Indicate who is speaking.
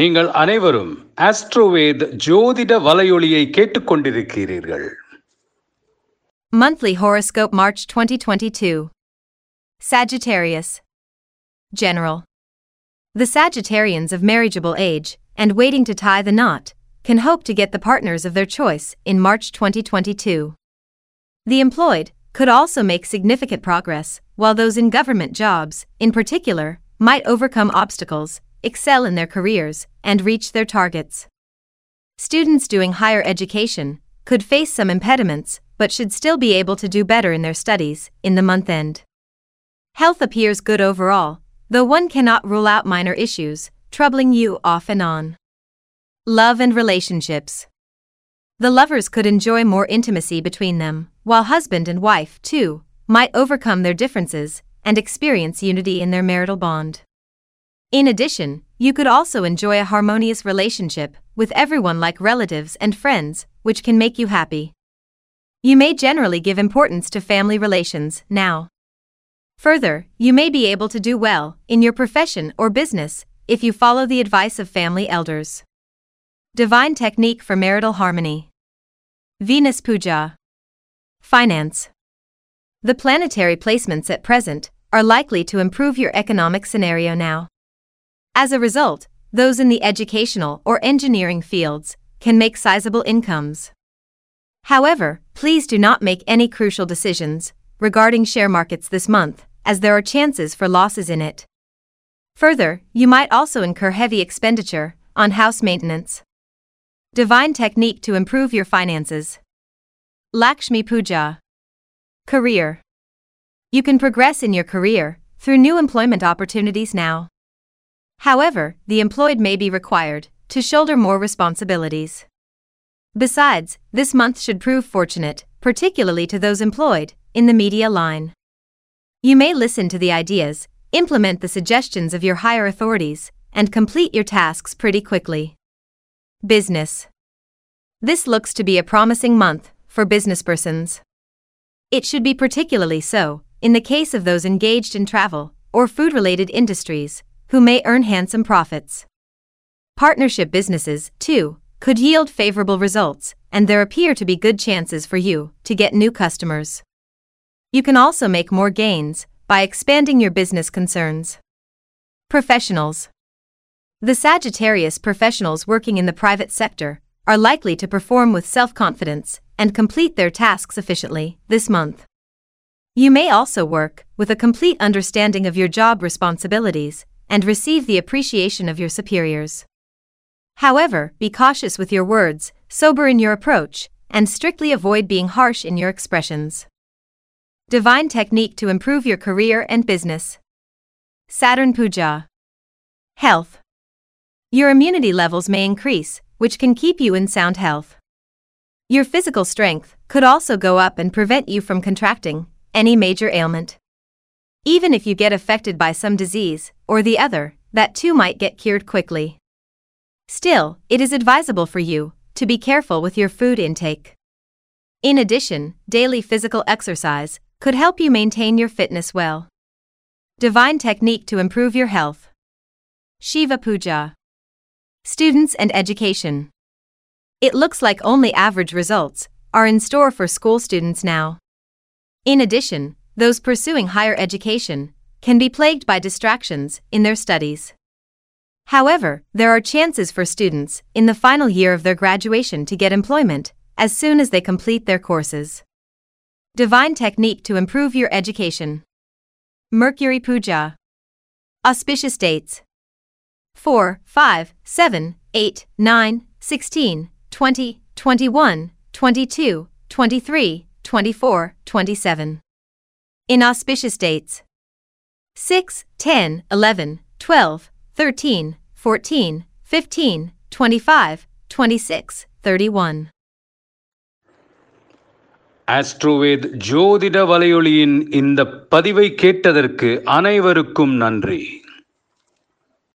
Speaker 1: நீங்கள் அனைவரும் ஆஸ்ட்ரோவேத் ஜோதிட வலையொலியை கேட்டுக்கொண்டிருக்கிறீர்கள்
Speaker 2: Monthly Horoscope March 2022. Sagittarius. General. The Sagittarians of marriageable age and waiting to tie the knot can hope to get the partners of their choice in March 2022. The employed could also make significant progress, while those in government jobs, in particular, might overcome obstacles, excel in their careers, and reach their targets. Students doing higher education could face some impediments but should still be able to do better in their studies in the month end. Health appears good overall, though one cannot rule out minor issues troubling you off and on. Love and relationships. The lovers could enjoy more intimacy between them, while husband and wife, too, might overcome their differences and experience unity in their marital bond. In addition, you could also enjoy a harmonious relationship with everyone like relatives and friends, which can make you happy. You may generally give importance to family relations now. Further, you may be able to do well in your profession or business if you follow the advice of family elders. Divine Technique for Marital Harmony Venus Puja Finance The planetary placements at present are likely to improve your economic scenario now. As a result, those in the educational or engineering fields can make sizable incomes. However, please do not make any crucial decisions regarding share markets this month, as there are chances for losses in it. Further, you might also incur heavy expenditure on house maintenance. Divine technique to improve your finances. Lakshmi Puja. Career. You can progress in your career through new employment opportunities now. However, the employed may be required to shoulder more responsibilities. Besides, this month should prove fortunate, particularly to those employed in the media line. You may listen to the ideas, implement the suggestions of your higher authorities, and complete your tasks pretty quickly. Business. This looks to be a promising month for businesspersons. It should be particularly so in the case of those engaged in travel or food related industries who may earn handsome profits. Partnership businesses, too, could yield favorable results, and there appear to be good chances for you to get new customers. You can also make more gains by expanding your business concerns. Professionals. The Sagittarius professionals working in the private sector are likely to perform with self confidence and complete their tasks efficiently this month. You may also work with a complete understanding of your job responsibilities and receive the appreciation of your superiors. However, be cautious with your words, sober in your approach, and strictly avoid being harsh in your expressions. Divine technique to improve your career and business. Saturn Puja. Health. Your immunity levels may increase, which can keep you in sound health. Your physical strength could also go up and prevent you from contracting any major ailment. Even if you get affected by some disease or the other, that too might get cured quickly. Still, it is advisable for you to be careful with your food intake. In addition, daily physical exercise could help you maintain your fitness well. Divine technique to improve your health. Shiva Puja. Students and education. It looks like only average results are in store for school students now. In addition, those pursuing higher education can be plagued by distractions in their studies. However, there are chances for students in the final year of their graduation to get employment as soon as they complete their courses. Divine technique to improve your education. Mercury Puja. Auspicious dates 4, 5, 7, 8, 9, 16, 20, 21, 22, 23, 24, 27. Inauspicious dates 6, 10, 11, 12, 13, 14, 15, 25, 26, 31.
Speaker 1: AstroVed ஜோதிட வலையொலியின் இந்த பதிவை கேட்டதற்கு அனைவருக்கும் நன்றி